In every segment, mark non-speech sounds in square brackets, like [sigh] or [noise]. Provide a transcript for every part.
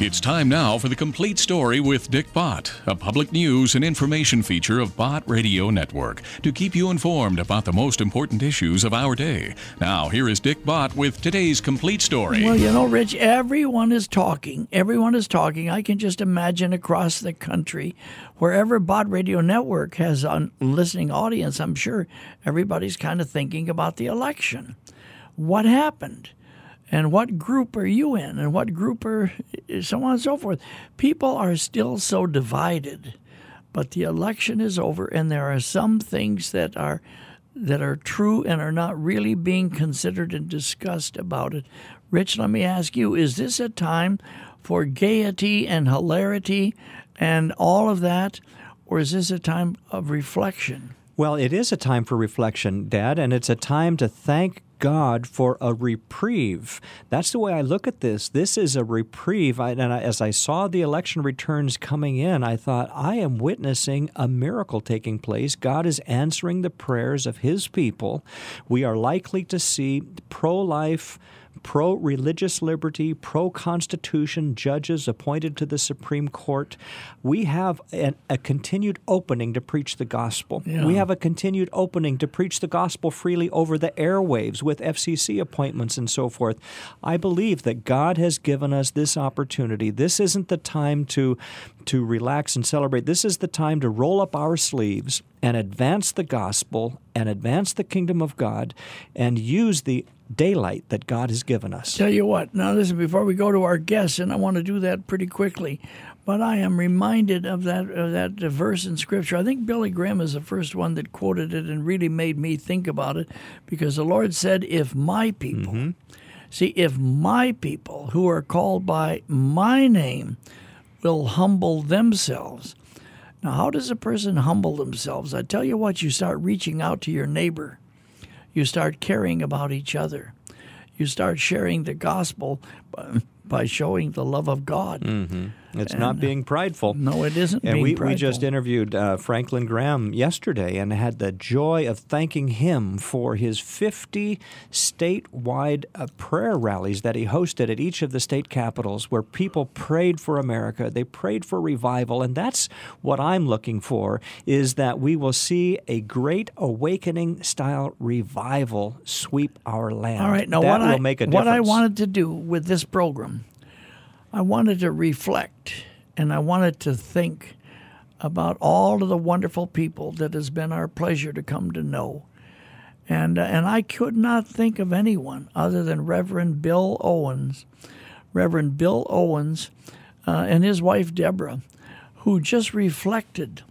It's time now for the complete story with Dick Bott, a public news and information feature of Bott Radio Network to keep you informed about the most important issues of our day. Now, here is Dick Bott with today's complete story. Well, you know, Rich, everyone is talking. Everyone is talking. I can just imagine across the country, wherever Bott Radio Network has a listening audience, I'm sure everybody's kind of thinking about the election. What happened? And what group are you in and what group are so on and so forth. People are still so divided but the election is over and there are some things that are that are true and are not really being considered and discussed about it. Rich let me ask you is this a time for gaiety and hilarity and all of that or is this a time of reflection well, it is a time for reflection, Dad, and it's a time to thank God for a reprieve. That's the way I look at this. This is a reprieve. I, and I, as I saw the election returns coming in, I thought, I am witnessing a miracle taking place. God is answering the prayers of His people. We are likely to see pro life pro religious liberty, pro constitution judges appointed to the Supreme Court. We have a, a continued opening to preach the gospel. Yeah. We have a continued opening to preach the gospel freely over the airwaves with FCC appointments and so forth. I believe that God has given us this opportunity. This isn't the time to to relax and celebrate. This is the time to roll up our sleeves and advance the gospel and advance the kingdom of God and use the daylight that God has given us. Tell you what, now listen, before we go to our guests, and I want to do that pretty quickly, but I am reminded of that of that verse in Scripture. I think Billy Graham is the first one that quoted it and really made me think about it because the Lord said, If my people, mm-hmm. see, if my people who are called by my name will humble themselves. Now, how does a person humble themselves? I tell you what, you start reaching out to your neighbor you start caring about each other. You start sharing the gospel by showing the love of God. Mm-hmm. It's and, not being prideful. No, it isn't. And we, we just interviewed uh, Franklin Graham yesterday and had the joy of thanking him for his 50 statewide uh, prayer rallies that he hosted at each of the state capitals where people prayed for America. They prayed for revival. And that's what I'm looking for is that we will see a great awakening style revival sweep our land. All right. Now, that what, will I, make a what I wanted to do with this program I wanted to reflect and I wanted to think about all of the wonderful people that has been our pleasure to come to know. And, uh, and I could not think of anyone other than Reverend Bill Owens, Reverend Bill Owens uh, and his wife Deborah, who just reflected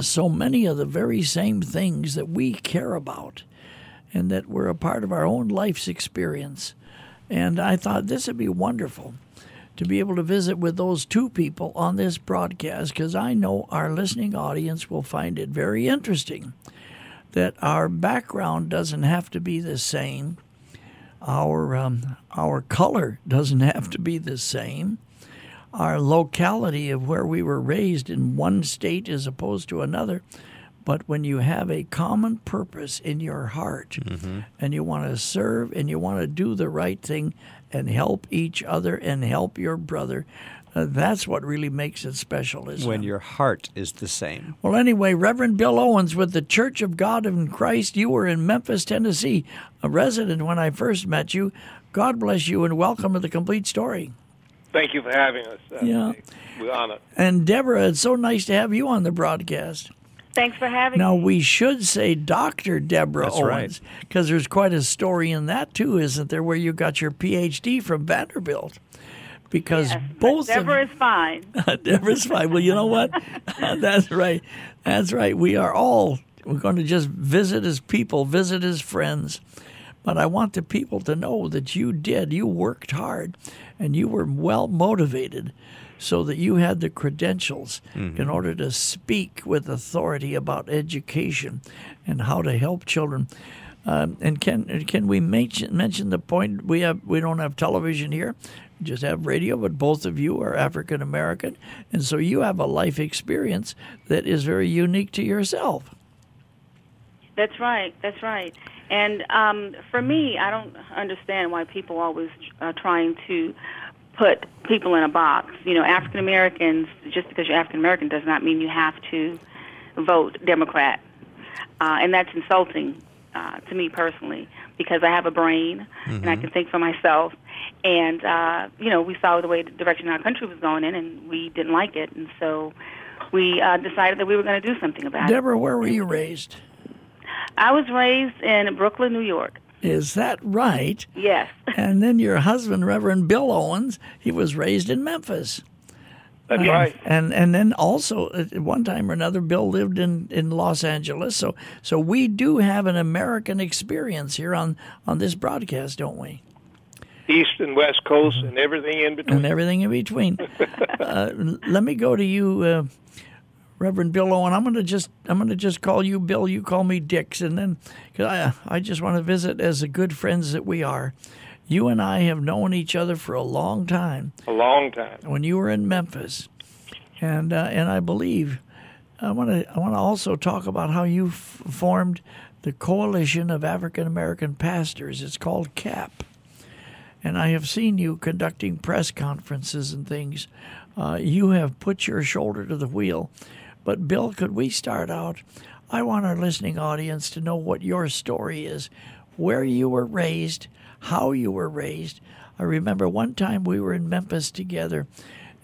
so many of the very same things that we care about and that were a part of our own life's experience. And I thought this would be wonderful to be able to visit with those two people on this broadcast because I know our listening audience will find it very interesting that our background doesn't have to be the same. Our um, our color doesn't have to be the same. Our locality of where we were raised in one state as opposed to another. But when you have a common purpose in your heart mm-hmm. and you want to serve and you want to do the right thing, and help each other and help your brother. Uh, that's what really makes it special, isn't when it? your heart is the same. Well, anyway, Reverend Bill Owens with the Church of God in Christ. You were in Memphis, Tennessee, a resident when I first met you. God bless you and welcome to the complete story. Thank you for having us. Uh, yeah. We're honored. And Deborah, it's so nice to have you on the broadcast. Thanks for having now, me. Now, we should say Dr. Deborah That's Owens, because right. there's quite a story in that, too, isn't there, where you got your PhD from Vanderbilt? Because yes, both Deborah of, is fine. [laughs] Deborah's fine. Well, you know what? [laughs] That's right. That's right. We are all, we're going to just visit as people, visit as friends. But I want the people to know that you did. You worked hard and you were well motivated so that you had the credentials mm-hmm. in order to speak with authority about education and how to help children. Um, and can can we mention mention the point we have we don't have television here, we just have radio, but both of you are African American, and so you have a life experience that is very unique to yourself. That's right. That's right. And um, for me, I don't understand why people always are trying to put people in a box. You know, African Americans, just because you're African American does not mean you have to vote Democrat. Uh, and that's insulting uh, to me personally because I have a brain and I can think for myself. And, uh, you know, we saw the way the direction our country was going in and we didn't like it. And so we uh, decided that we were going to do something about it. Deborah, where were you raised? I was raised in Brooklyn, New York. Is that right? Yes. [laughs] And then your husband, Reverend Bill Owens, he was raised in Memphis. That's And- right. And and then also at one time or another, Bill lived in, in Los Angeles. So so we do have an American experience here on, on this broadcast, don't we? East and West Coast and everything in between. And everything in between. [laughs] uh, let me go to you, uh, Reverend Bill Owen. I'm gonna just I'm gonna just call you Bill. You call me Dick, and then cause I I just want to visit as the good friends that we are. You and I have known each other for a long time. A long time. when you were in Memphis, and uh, and I believe I want to I want to also talk about how you f- formed the Coalition of African American Pastors. It's called CAP, and I have seen you conducting press conferences and things. Uh, you have put your shoulder to the wheel. But Bill, could we start out? I want our listening audience to know what your story is, where you were raised, how you were raised. I remember one time we were in Memphis together,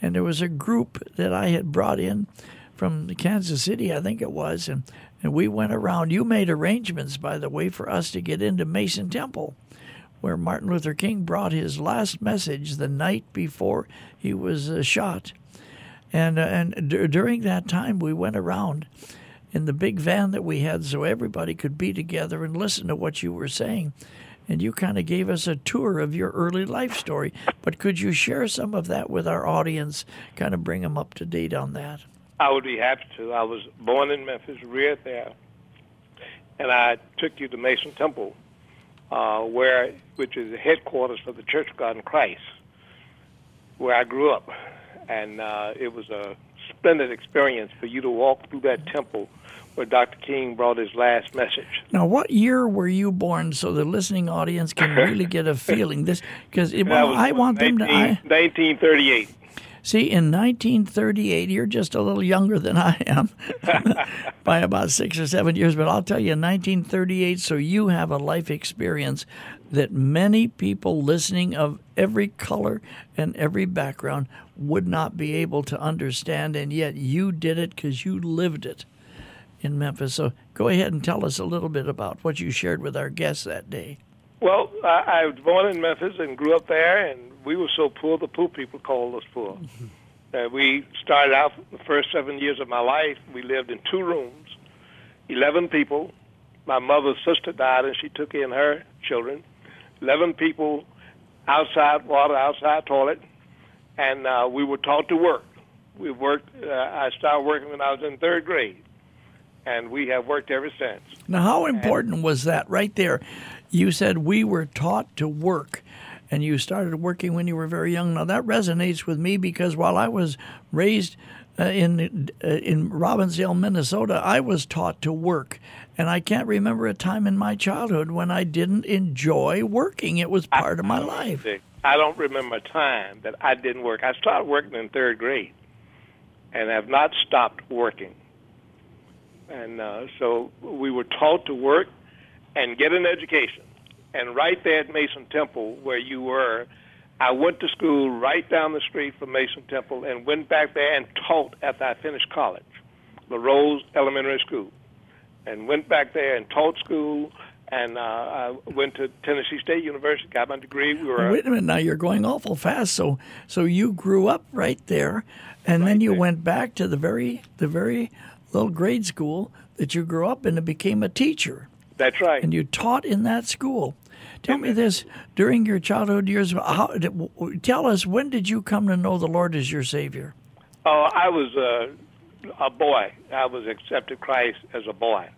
and there was a group that I had brought in from Kansas City, I think it was, and, and we went around. You made arrangements, by the way, for us to get into Mason Temple, where Martin Luther King brought his last message the night before he was uh, shot. And, uh, and d- during that time, we went around in the big van that we had so everybody could be together and listen to what you were saying. And you kind of gave us a tour of your early life story. But could you share some of that with our audience, kind of bring them up to date on that? I would be happy to. I was born in Memphis, reared there, and I took you to Mason Temple, uh, where which is the headquarters for the Church of God in Christ, where I grew up, and uh, it was a splendid experience for you to walk through that temple where Dr. King brought his last message. Now, what year were you born so the listening audience can [laughs] really get a feeling? This because well, I want them to. I, 1938. See, in 1938, you're just a little younger than I am [laughs] by about six or seven years, but I'll tell you, in 1938, so you have a life experience that many people listening of every color and every background would not be able to understand, and yet you did it because you lived it in Memphis. So go ahead and tell us a little bit about what you shared with our guests that day. Well, I, I was born in Memphis and grew up there, and we were so poor, the poor people called us poor. [laughs] Uh, we started out the first seven years of my life. We lived in two rooms, 11 people. My mother's sister died, and she took in her children. 11 people, outside water, outside toilet, and uh, we were taught to work. We worked. Uh, I started working when I was in third grade, and we have worked ever since. Now, how important was that right there? You said we were taught to work, and you started working when you were very young. Now, that resonates with me because while I was raised uh, in uh, in Robbinsdale, Minnesota, I was taught to work, and I can't remember a time in my childhood when I didn't enjoy working. It was part of my life. I don't remember a time that I didn't work. I started working in third grade, and have not stopped working. And uh, so we were taught to work and get an education. And right there at Mason Temple, where you were, I went to school right down the street from Mason Temple and went back there and taught after I finished college, La Rose Elementary School, and went back there and taught school. And uh, I went to Tennessee State University, got my degree. We were Wait a minute, now you're going awful fast. So, so you grew up right there, and then you there. went back to the very, the very little grade school that you grew up in and became a teacher. That's right. and you taught in that school. Tell me this: during your childhood years, how, tell us when did you come to know the Lord as your Savior? Oh, I was uh, a boy. I was accepted Christ as a boy,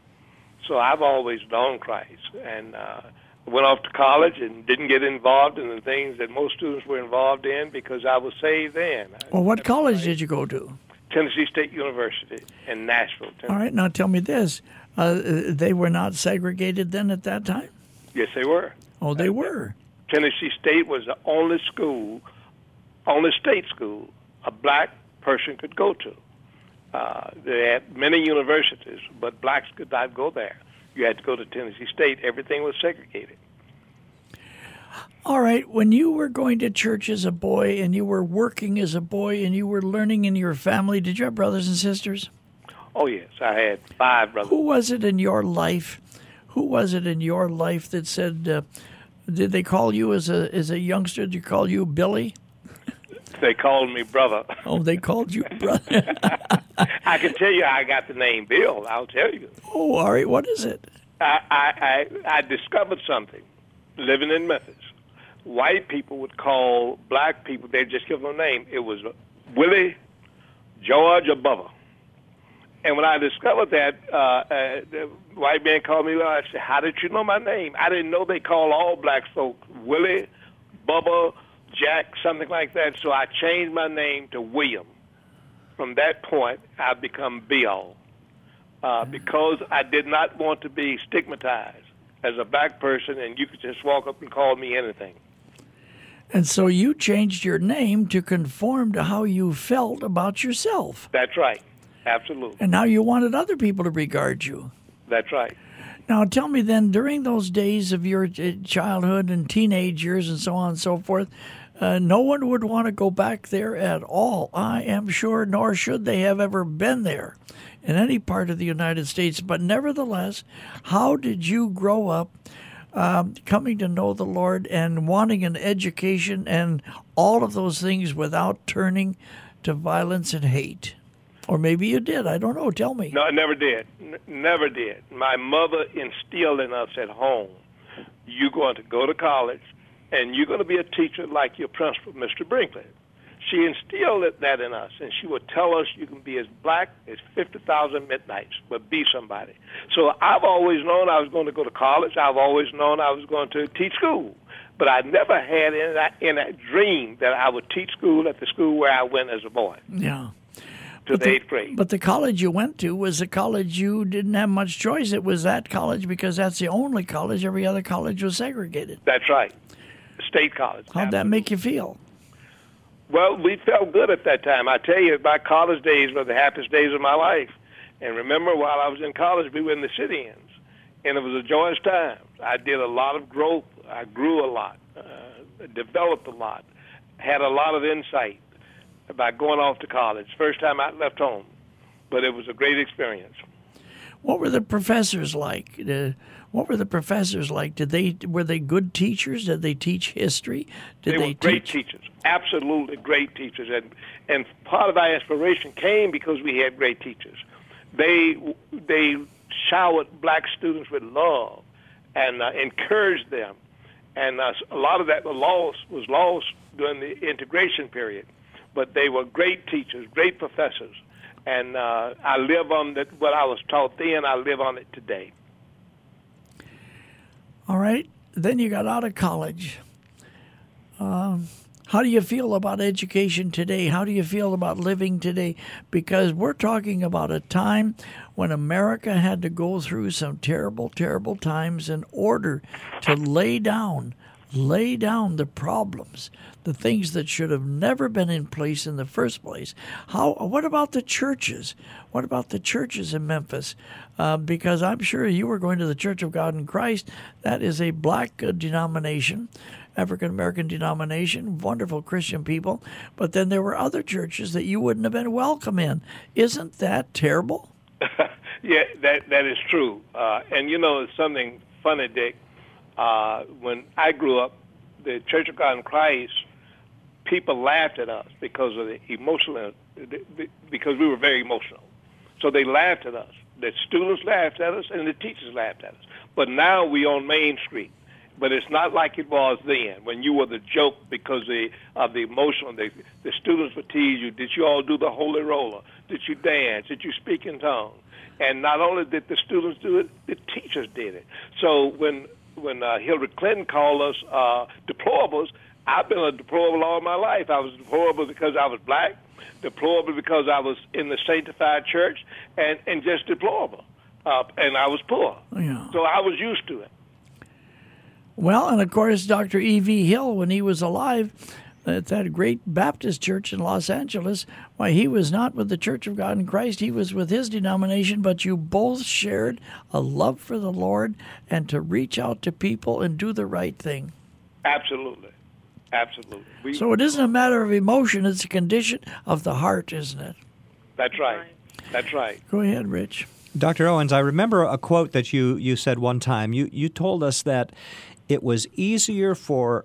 so I've always known Christ, and uh, went off to college and didn't get involved in the things that most students were involved in because I was saved then. Well, what college did you go to? Tennessee State University in Nashville. Tennessee. All right, now tell me this: uh, they were not segregated then at that time. Yes, they were. Oh, they were. Tennessee State was the only school only state school a black person could go to. Uh, they had many universities, but blacks could not go there. You had to go to Tennessee State. Everything was segregated. All right, when you were going to church as a boy and you were working as a boy and you were learning in your family, did you have brothers and sisters? Oh, yes. I had five brothers. Who was it in your life? Who was it in your life that said, uh, did they call you as a as a youngster? Did you call you Billy? [laughs] They called me brother. [laughs] Oh, they called you [laughs] brother. I can tell you I got the name Bill. I'll tell you. oh, all right. What is it? I, I, I, I discovered something living in Memphis. White people would call black people, they'd just give them a name. It was Willie, George, or Bubba. And when I discovered that, uh, uh, the white man called me, Well, I said, How did you know my name? I didn't know they call all black folk Willie, Bubba, Jack, something like that. So I changed my name to William. From that point, I've become Bill uh, because I did not want to be stigmatized as a black person, and you could just walk up and call me anything. And so you changed your name to conform to how you felt about yourself. That's right. Absolutely. And now you wanted other people to regard you. That's right. Now, tell me then, during those days of your uh, childhood and teenage years and so on and so forth, uh, no one would want to go back there at all. I am sure, nor should they have ever been there in any part of the United States. But nevertheless, how did you grow up um, coming to know the Lord and wanting an education and all of those things without turning to violence and hate? Or maybe you did. I don't know. Tell me. No, I never did. N- never did. My mother instilled in us at home you're going to go to college and you're going to be a teacher like your principal, Mr. Brinkley. She instilled that in us, and she would tell us you can be as black as 50,000 midnights, but be somebody. So I've always known I was going to go to college. I've always known I was going to teach school. But I never had in that, in that dream that I would teach school at the school where I went as a boy Yeah. To But the the, eighth grade. but the college you went to was a college you didn't have much choice. It was that college because that's the only college. Every other college was segregated. That's right. State college. How'd that make you feel? Well, we felt good at that time. I tell you, my college days were the happiest days of my life. And remember, while I was in college, we were in the sit-ins, and it was a joyous time. I did a lot of growth. I grew a lot, uh, developed a lot, had a lot of insight about going off to college. First time I left home, but it was a great experience. What were the professors like? Uh, what were the professors like? Did they were they good teachers? Did they teach history? Did they, were great teach? teachers, absolutely great teachers, and and part of our inspiration came because we had great teachers. They they showered black students with love and uh, encouraged them, and uh, a lot of that was lost was lost during the integration period. But they were great teachers, great professors, and uh, I live on that what I was taught then. I live on it today. All right. Then you got out of college. Um, how do you feel about education today? How do you feel about living today? Because we're talking about a time when America had to go through some terrible, terrible times in order to lay down, lay down the problems, the things that should have never been in place in the first place. How? What about the churches? What about the churches in Memphis? Uh, because I'm sure you were going to the Church of God in Christ. That is a black uh, denomination. African American denomination, wonderful Christian people, but then there were other churches that you wouldn't have been welcome in. Isn't that terrible? [laughs] yeah, that that is true. Uh, and you know, it's something funny, Dick. Uh, when I grew up, the Church of God in Christ, people laughed at us because of the emotional, because we were very emotional. So they laughed at us. The students laughed at us, and the teachers laughed at us. But now we on Main Street. But it's not like it was then, when you were the joke because the, of the emotional. The, the students would tease you. Did you all do the holy roller? Did you dance? Did you speak in tongues? And not only did the students do it, the teachers did it. So when when uh, Hillary Clinton called us uh, deplorables, I've been a deplorable all my life. I was deplorable because I was black, deplorable because I was in the sanctified church, and, and just deplorable. Uh, and I was poor. Yeah. So I was used to it. Well, and of course, Dr. E.V. Hill, when he was alive, at that great Baptist church in Los Angeles. Why, he was not with the Church of God in Christ, he was with his denomination, but you both shared a love for the Lord and to reach out to people and do the right thing. Absolutely. Absolutely. We, so it isn't a matter of emotion, it's a condition of the heart, isn't it? That's right. That's right. Go ahead, Rich. Dr. Owens, I remember a quote that you, you said one time. You, you told us that it was easier for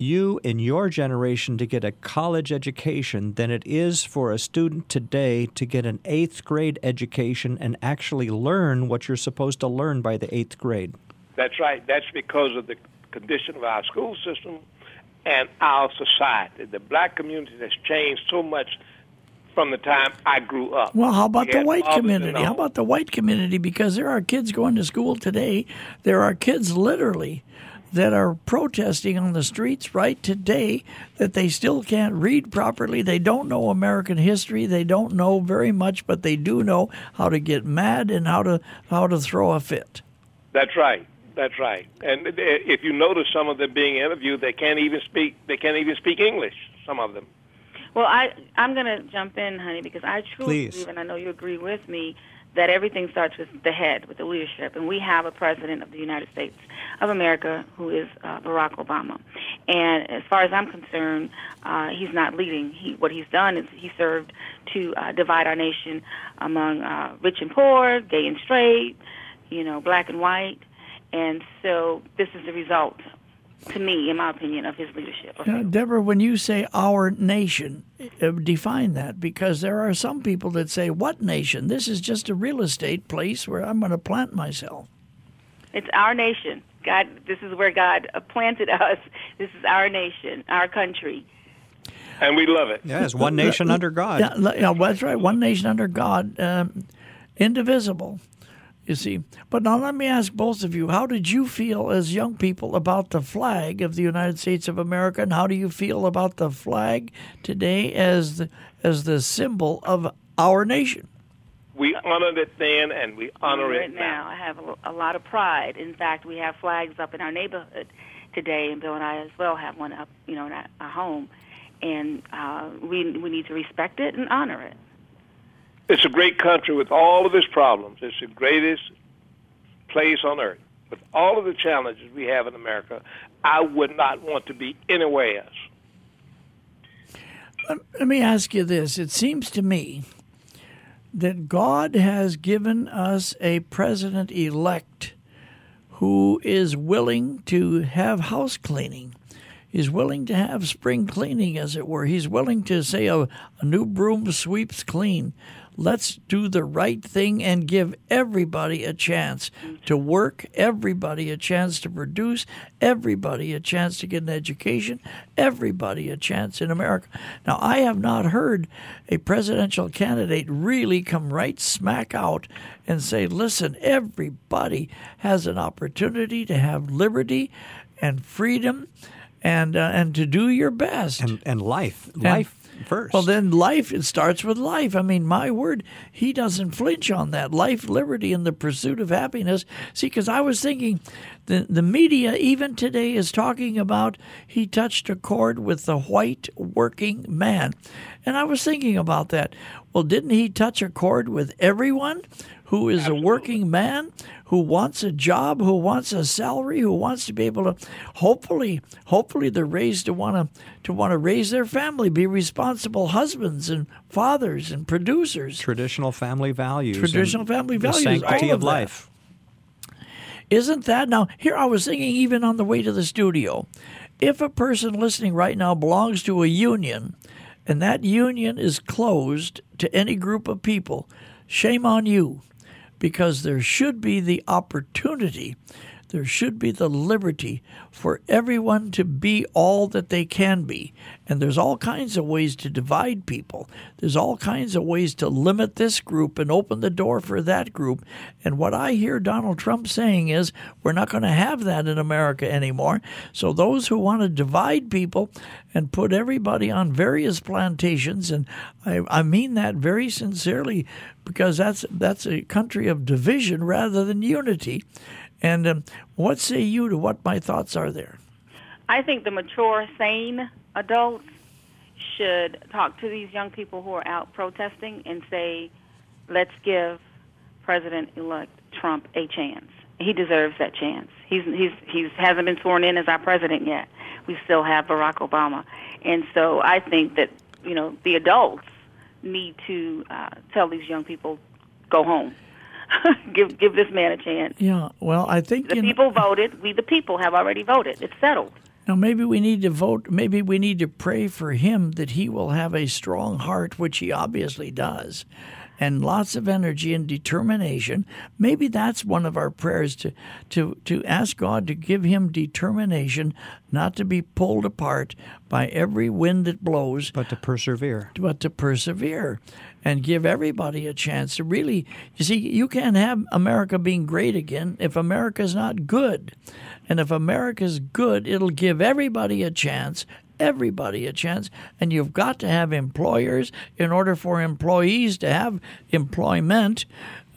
you in your generation to get a college education than it is for a student today to get an eighth grade education and actually learn what you're supposed to learn by the eighth grade. That's right. That's because of the condition of our school system and our society. The black community has changed so much from the time I grew up. Well, how about the white community? How about the white community? Because there are kids going to school today. There are kids literally that are protesting on the streets right today that they still can't read properly. They don't know American history. They don't know very much, but they do know how to get mad and how to how to throw a fit. That's right. That's right. And if you notice some of them being interviewed, they can't even speak. They can't even speak English. Some of them. Well, I I'm going to jump in, honey, because I truly Please. believe, and I know you agree with me, that everything starts with the head, with the leadership. And we have a president of the United States of America who is uh, Barack Obama. And as far as I'm concerned, uh, he's not leading. He, what he's done is he served to uh, divide our nation among uh, rich and poor, gay and straight, you know, black and white. And so this is the result to me, in my opinion, of his leadership. Uh, Deborah, when you say our nation, uh, define that because there are some people that say, What nation? This is just a real estate place where I'm going to plant myself. It's our nation. God, this is where God [laughs] planted us. This is our nation, our country. And we love it. Yes, one nation under God. Yeah, yeah, that's right. One nation under God, um, indivisible you see. But now let me ask both of you how did you feel as young people about the flag of the United States of America, and how do you feel about the flag today as the, as the symbol of our nation? We honored it then, and we honor it now. I have a, a lot of pride. In fact, we have flags up in our neighborhood today, and Bill and I as well have one up, you know, in our, our home, and uh, we we need to respect it and honor it. It's a great country with all of its problems. It's the greatest place on earth. With all of the challenges we have in America, I would not want to be anywhere else. Uh, let me ask you this. It seems to me that God has given us a president elect who is willing to have house cleaning. He's willing to have spring cleaning, as it were. He's willing to say a, a new broom sweeps clean. Let's do the right thing and give everybody a chance to work, everybody a chance to produce, everybody a chance to get an education, everybody a chance in America. Now, I have not heard a presidential candidate really come right smack out and say, listen, everybody has an opportunity to have liberty and freedom and uh, and to do your best and, and life life first. Well, then life, it starts with life. I mean, my word, he doesn't flinch on that. Life, liberty, and the pursuit of happiness. See, because I was thinking the, the media, even today, is talking about he touched a chord with the white working man. And I was thinking about that. Well, didn't he touch a chord with everyone who is Absolutely. a working man? Who wants a job, who wants a salary, who wants to be able to hopefully hopefully they're raised to want to to want to raise their family, be responsible husbands and fathers and producers. Traditional family values. Traditional family values. The sanctity of, of life. Isn't that now here I was thinking even on the way to the studio, if a person listening right now belongs to a union and that union is closed to any group of people, shame on you because there should be the opportunity, there should be the liberty for everyone to be all that they can be. And there's all kinds of ways to divide people. There's all kinds of ways to limit this group and open the door for that group. And what I hear Donald Trump saying is we're not going to have that in America anymore. So those who want to divide people and put everybody on various plantations, and I, I mean that very sincerely, because that's that's a country of division rather than unity. And um, what say you to what my thoughts are there? I think the mature, sane adults should talk to these young people who are out protesting and say, let's give President-elect Trump a chance. He deserves that chance. He's he's he's hasn't been sworn in as our president yet. We still have Barack Obama, and so I think that you know the adults need to uh, tell these young people, go home. [laughs] give give this man a chance. Yeah, well, I think the people know, voted. We the people have already voted. It's settled. Now maybe we need to vote. Maybe we need to pray for him that he will have a strong heart, which he obviously does, and lots of energy and determination. Maybe that's one of our prayers to to to ask God to give him determination, not to be pulled apart by every wind that blows, but to persevere. But to persevere and give everybody a chance to really you see you can't have America being great again if America's not good. And if America's good, it'll give everybody a chance everybody a chance. And you've got to have employers in order for employees to have employment.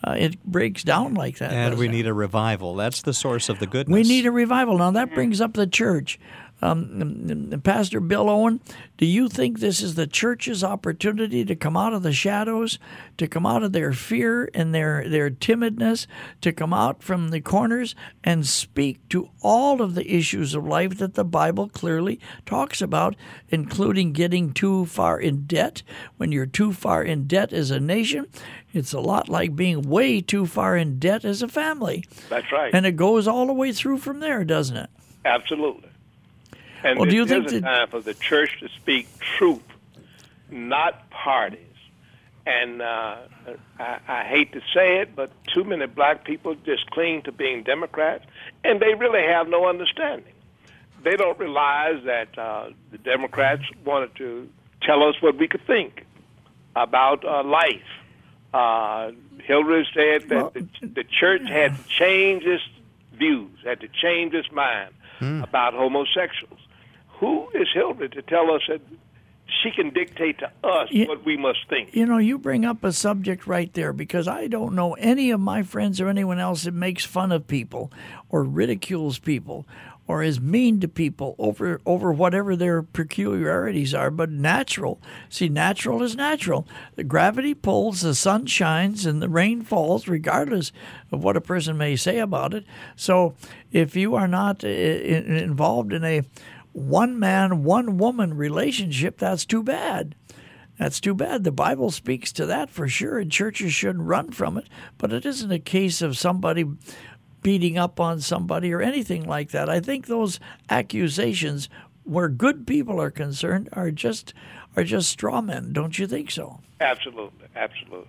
Uh, it breaks down like that. And we it? need a revival. That's the source of the goodness. We need a revival. Now, that brings up the church. Um, Pastor Bill Owen, do you think this is the church's opportunity to come out of the shadows, to come out of their fear and their, their timidness, to come out from the corners and speak to all of the issues of life that the Bible clearly talks about, including getting too far in debt? When you're too far in debt as a nation, it's a lot like being way too far in debt as a family. That's right. And it goes all the way through from there, doesn't it? Absolutely. And well, do you think a time for the church to speak truth, not parties? And uh, I, I hate to say it, but too many black people just cling to being Democrats, and they really have no understanding. They don't realize that uh, the Democrats wanted to tell us what we could think about uh, life. Uh, Hillary said that well, the, the church had to change its views, had to change its mind hmm. about homosexuals who is Hillary to tell us that she can dictate to us you, what we must think? You know, you bring up a subject right there because I don't know any of my friends or anyone else that makes fun of people or ridicules people or is mean to people over over whatever their peculiarities are, but natural. See, natural is natural. The gravity pulls, the sun shines, and the rain falls, regardless of what a person may say about it. So, if you are not uh, involved in a one man, one woman relationship, that's too bad. That's too bad. The Bible speaks to that for sure, and churches shouldn't run from it. But it isn't a case of somebody beating up on somebody or anything like that. I think those accusations, where good people are concerned, are just are just straw men. Don't you think so? Absolutely, absolutely.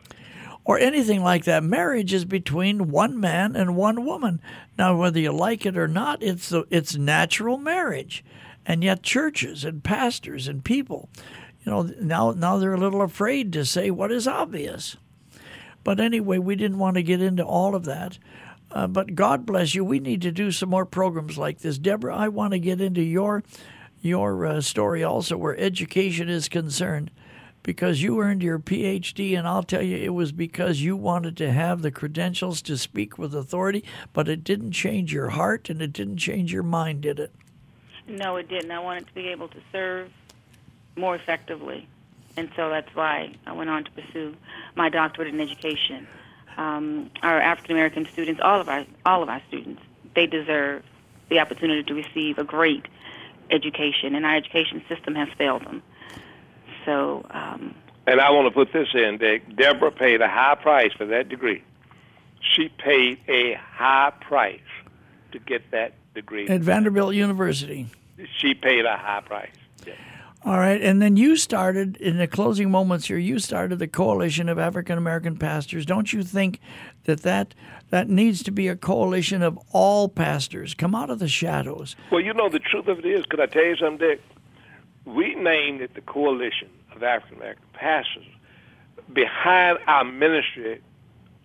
Or anything like that. Marriage is between one man and one woman. Now, whether you like it or not, it's it's natural marriage. And yet, churches and pastors and people, you know, now, now they're a little afraid to say what is obvious. But anyway, we didn't want to get into all of that. Uh, but God bless you. We need to do some more programs like this. Deborah, I want to get into your your uh, story also where education is concerned because you earned your PhD, and I'll tell you, it was because you wanted to have the credentials to speak with authority, but it didn't change your heart and it didn't change your mind, did it? No, it didn't. I wanted to be able to serve more effectively, and so that's why I went on to pursue my doctorate in education. Um, our African American students, all of our all of our students, they deserve the opportunity to receive a great education, and our education system has failed them. So. Um, and I want to put this in, Dick. Deborah paid a high price for that degree. She paid a high price to get that degree. At Vanderbilt University. She paid a high price. All right, and then you started in the closing moments here. You started the coalition of African American pastors. Don't you think that, that that needs to be a coalition of all pastors? Come out of the shadows. Well, you know the truth of it is. Could I tell you something, Dick? We named it the coalition of African American pastors behind our ministry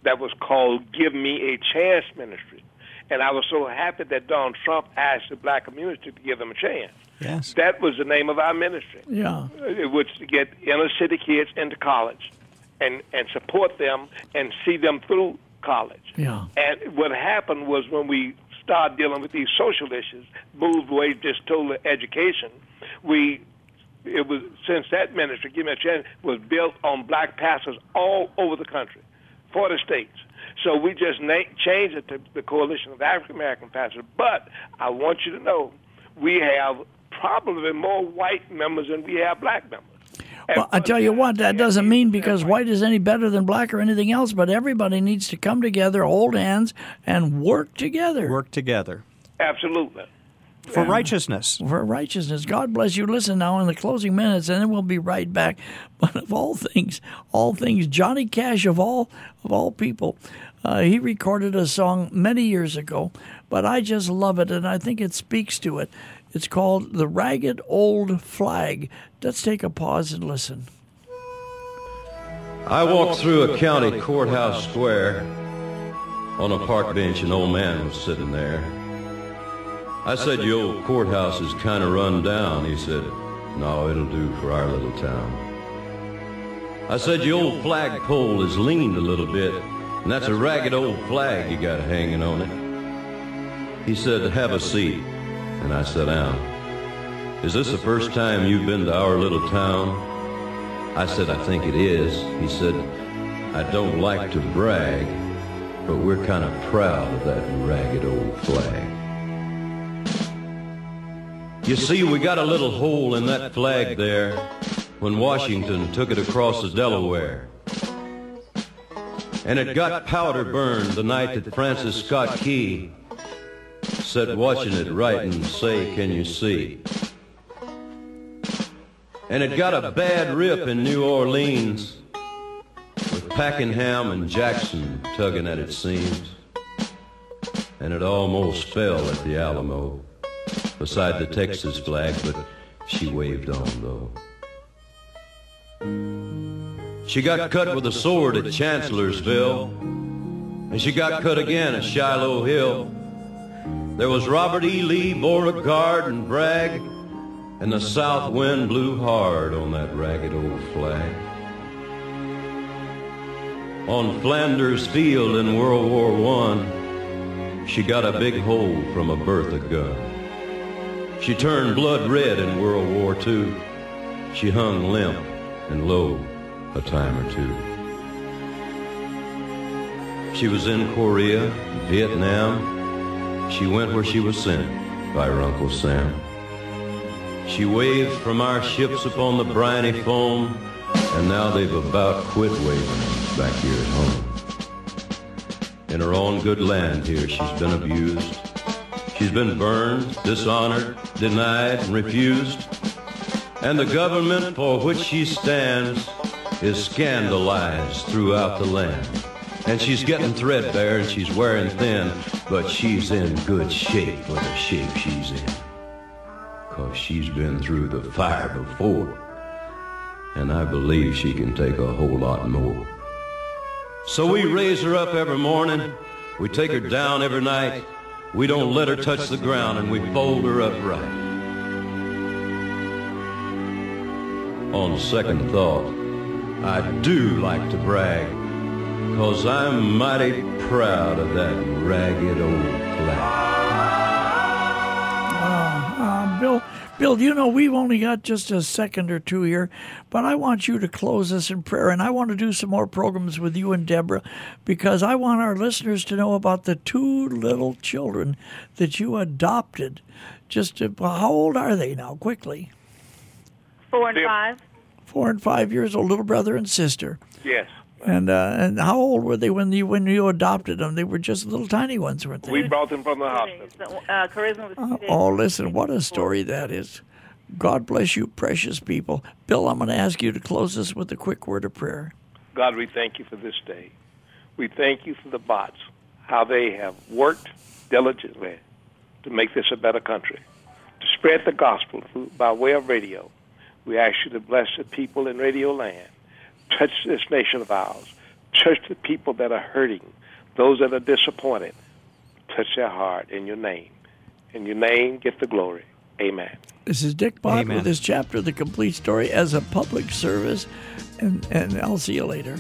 that was called "Give Me a Chance" ministry. And I was so happy that Donald Trump asked the black community to give them a chance. Yes. That was the name of our ministry. Yeah. Uh, it was to get inner city kids into college and, and support them and see them through college. Yeah. And what happened was when we started dealing with these social issues, moved away just total education, we it was since that ministry, give me a chance, was built on black pastors all over the country, 40 states. So we just na- changed it to the Coalition of African American Pastors. But I want you to know we have probably more white members than we have black members. Well, I tell you what, that doesn't mean because white is any better than black or anything else, but everybody needs to come together, hold hands, and work together. Work together. Absolutely. For righteousness. For righteousness. God bless you. Listen now in the closing minutes, and then we'll be right back. [laughs] But of all things, all things, Johnny Cash of all of all people, uh, he recorded a song many years ago, but I just love it, and I think it speaks to it. It's called The Ragged Old Flag. Let's take a pause and listen. I walked through a county courthouse square. On a park bench, an old man was sitting there. I said, Your old courthouse is kind of run down. He said, No, it'll do for our little town. I said, Your old flagpole is leaned a little bit, and that's a ragged old flag you got hanging on it. He said, Have a seat. And I sat down. Is this the first time you've been to our little town? I said, I think it is. He said, I don't like to brag, but we're kind of proud of that ragged old flag. You see, we got a little hole in that flag there when Washington took it across the Delaware. And it got powder burned the night that Francis Scott Key said, watching it write and say, Can you see? And it got a bad rip in New Orleans with Pakenham and Jackson tugging at its seams. And it almost fell at the Alamo beside the Texas flag, but she waved on though. She got cut with a sword at Chancellorsville, and she got cut again at Shiloh Hill. There was Robert E. Lee, Beauregard, and Bragg, and the south wind blew hard on that ragged old flag. On Flanders Field in World War I, she got a big hole from a Bertha gun. She turned blood red in World War II. She hung limp and low a time or two. She was in Korea, Vietnam. She went where she was sent by her Uncle Sam. She waved from our ships upon the briny foam, and now they've about quit waving back here at home. In her own good land here, she's been abused. She's been burned, dishonored, denied, and refused. And the government for which she stands is scandalized throughout the land. And she's getting threadbare and she's wearing thin, but she's in good shape for the shape she's in. Cause she's been through the fire before. And I believe she can take a whole lot more. So we raise her up every morning. We take her down every night. We don't let her touch the ground and we fold her up right. On second thought, I do like to brag, cause I'm mighty proud of that ragged old flag. Uh, Bill, Bill, you know we've only got just a second or two here, but I want you to close us in prayer, and I want to do some more programs with you and Deborah because I want our listeners to know about the two little children that you adopted. Just to, how old are they now? Quickly, Four and Yep. five. Four and five years old, little brother and sister. Yes. And uh, and how old were they when you when you adopted them? They were just little tiny ones, weren't they? We brought them from the hospital. Uh, charisma was. Oh, listen, what a story that is. God bless you, precious people. Bill, I'm going to ask you to close us with a quick word of prayer. God, we thank you for this day. We thank you for the Botts, how they have worked diligently to make this a better country, to spread the gospel by way of radio. We ask you to bless the people in radio land, touch this nation of ours, touch the people that are hurting, those that are disappointed. Touch their heart in your name. In your name, get the glory. Amen. This is Dick Bott Amen. with this chapter of the complete story as a public service, and, and I'll see you later.